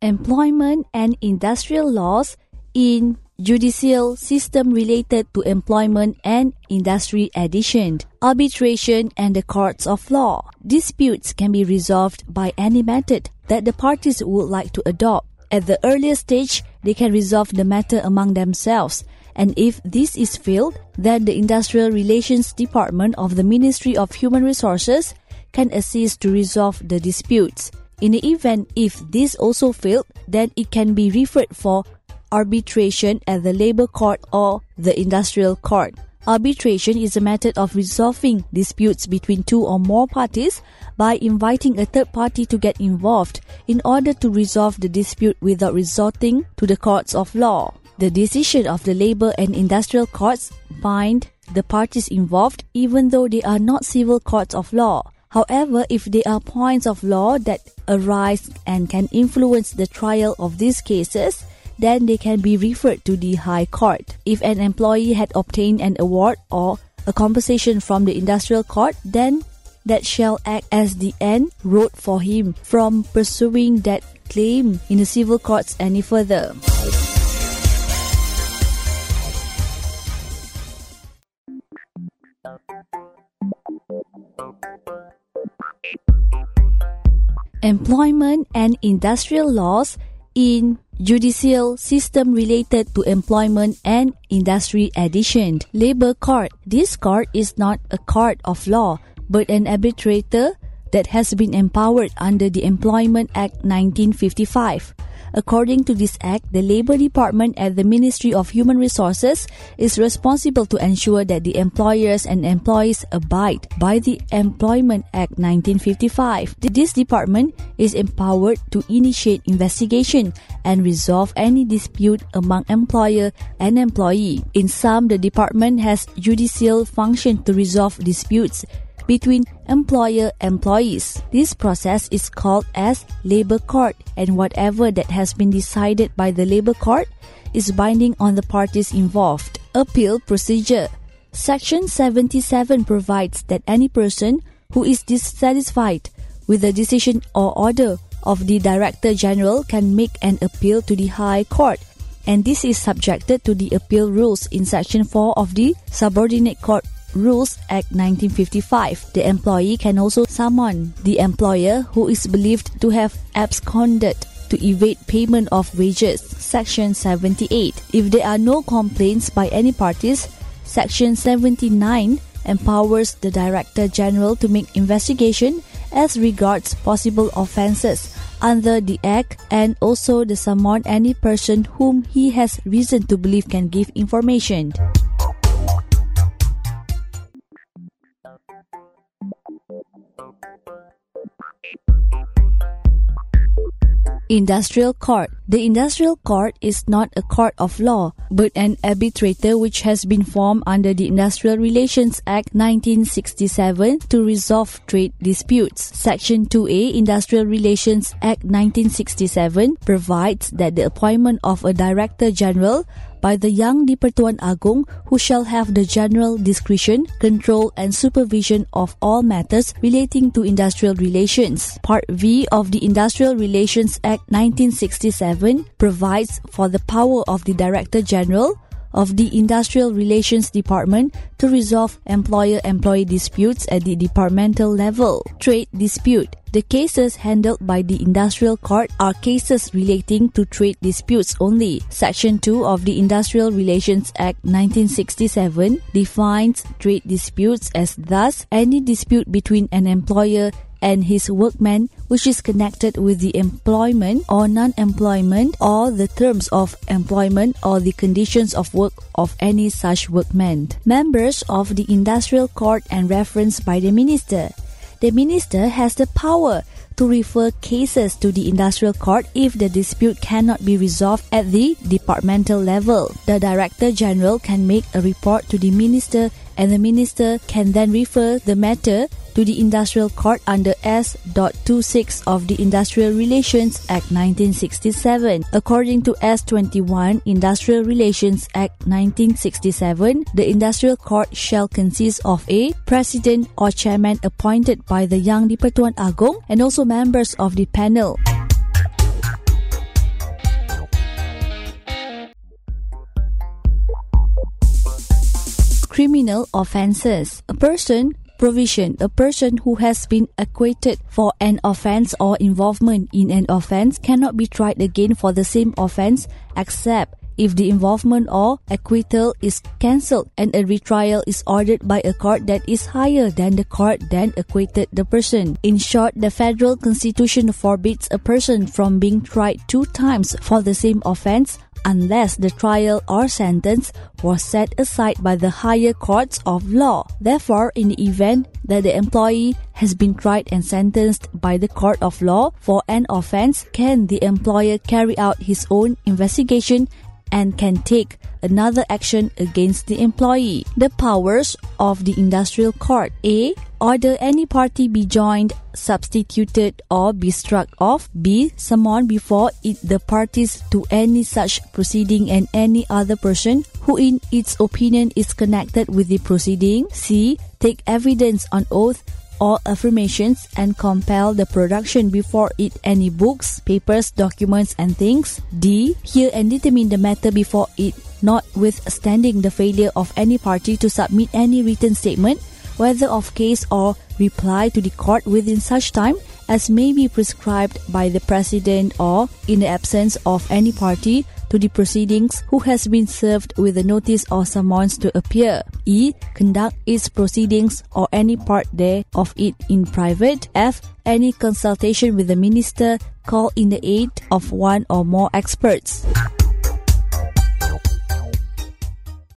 employment and industrial laws in judicial system related to employment and industry addition, arbitration and the courts of law. Disputes can be resolved by any method that the parties would like to adopt. At the earliest stage, they can resolve the matter among themselves. And if this is failed, then the Industrial Relations Department of the Ministry of Human Resources can assist to resolve the disputes. In the event if this also failed, then it can be referred for arbitration at the labor court or the industrial court. Arbitration is a method of resolving disputes between two or more parties by inviting a third party to get involved in order to resolve the dispute without resorting to the courts of law. The decision of the labor and industrial courts bind the parties involved even though they are not civil courts of law. However, if there are points of law that arise and can influence the trial of these cases, then they can be referred to the High Court. If an employee had obtained an award or a compensation from the industrial court, then that shall act as the end road for him from pursuing that claim in the civil courts any further. Employment and industrial laws in judicial system related to employment and industry addition. Labor court. This court is not a court of law, but an arbitrator that has been empowered under the Employment Act 1955. According to this act, the Labor Department at the Ministry of Human Resources is responsible to ensure that the employers and employees abide by the Employment Act 1955. This department is empowered to initiate investigation and resolve any dispute among employer and employee. In sum, the department has judicial function to resolve disputes between employer employees. This process is called as labor court and whatever that has been decided by the labor court is binding on the parties involved. Appeal procedure. Section 77 provides that any person who is dissatisfied with the decision or order of the Director General can make an appeal to the High Court and this is subjected to the appeal rules in Section 4 of the Subordinate Court Rules Act 1955. The employee can also summon the employer who is believed to have absconded to evade payment of wages. Section 78. If there are no complaints by any parties, Section 79 empowers the Director General to make investigation as regards possible offences under the Act and also the summon any person whom he has reason to believe can give information. Industrial Court. The Industrial Court is not a court of law, but an arbitrator which has been formed under the Industrial Relations Act 1967 to resolve trade disputes. Section 2A Industrial Relations Act 1967 provides that the appointment of a Director General by the Yang di-Pertuan Agong who shall have the general discretion, control and supervision of all matters relating to industrial relations. Part V of the Industrial Relations Act 1967 provides for the power of the Director General of the Industrial Relations Department to resolve employer-employee disputes at the departmental level. Trade dispute. The cases handled by the Industrial Court are cases relating to trade disputes only. Section 2 of the Industrial Relations Act 1967 defines trade disputes as thus any dispute between an employer and his workman which is connected with the employment or non-employment or the terms of employment or the conditions of work of any such workman. Members of the industrial court and referenced by the minister. The minister has the power to refer cases to the industrial court if the dispute cannot be resolved at the departmental level. The director general can make a report to the minister and the minister can then refer the matter to the Industrial Court under S.26 of the Industrial Relations Act 1967. According to S21 Industrial Relations Act 1967, the Industrial Court shall consist of a president or chairman appointed by the Yang di-Pertuan Agong and also members of the panel. criminal offences. A person provision a person who has been acquitted for an offense or involvement in an offense cannot be tried again for the same offense except if the involvement or acquittal is cancelled and a retrial is ordered by a court that is higher than the court that acquitted the person. In short, the federal constitution forbids a person from being tried two times for the same offense unless the trial or sentence was set aside by the higher courts of law. Therefore, in the event that the employee has been tried and sentenced by the court of law for an offense, can the employer carry out his own investigation and can take another action against the employee. The powers of the industrial court A. Order any party be joined, substituted, or be struck off. B. Summon before it the parties to any such proceeding and any other person who in its opinion is connected with the proceeding. C. Take evidence on oath all affirmations and compel the production before it any books, papers, documents, and things. D. Hear and determine the matter before it, notwithstanding the failure of any party to submit any written statement, whether of case or reply to the court within such time as may be prescribed by the President or, in the absence of any party, to the proceedings who has been served with a notice or summons to appear. E. Conduct its proceedings or any part there of it in private. F. Any consultation with the minister call in the aid of one or more experts.